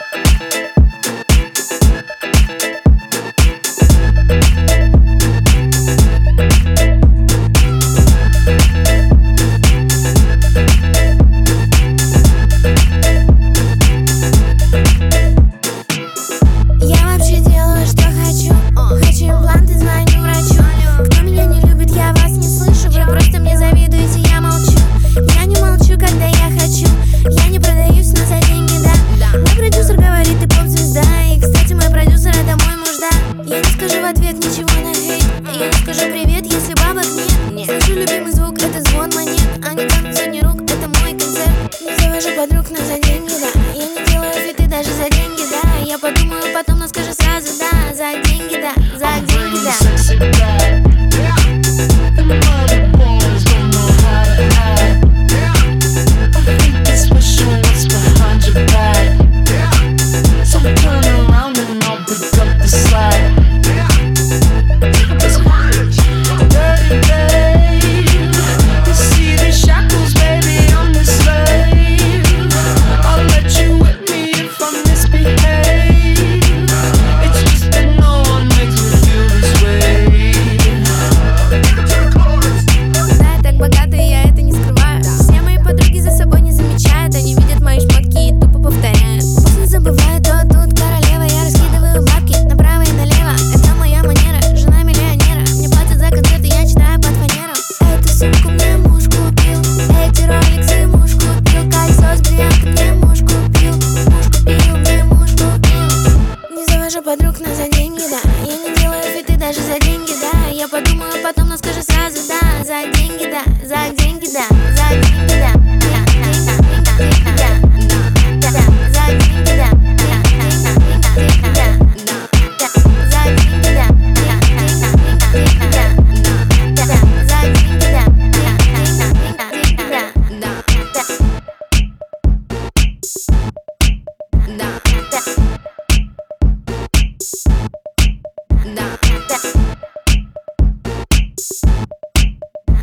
Yeah. Я не скажу в ответ ничего на хейт Я не скажу привет, если бабок нет. Не слышу любимый звук, это звон монет а Они танцуют не рук, это мой концерт Не завожу подруг на задел мне муж купил. Эти роликсы муж купил. Кольцо с бриллиантом муж купил. Муж купил, мне муж купил. Не завожу подруг, но за деньги, да. Я не делаю фиты даже за деньги, да. Я подумаю потом, но скажу сразу, да. За деньги, да, за деньги, да, за деньги.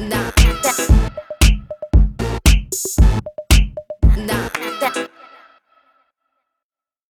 Nah. Nah.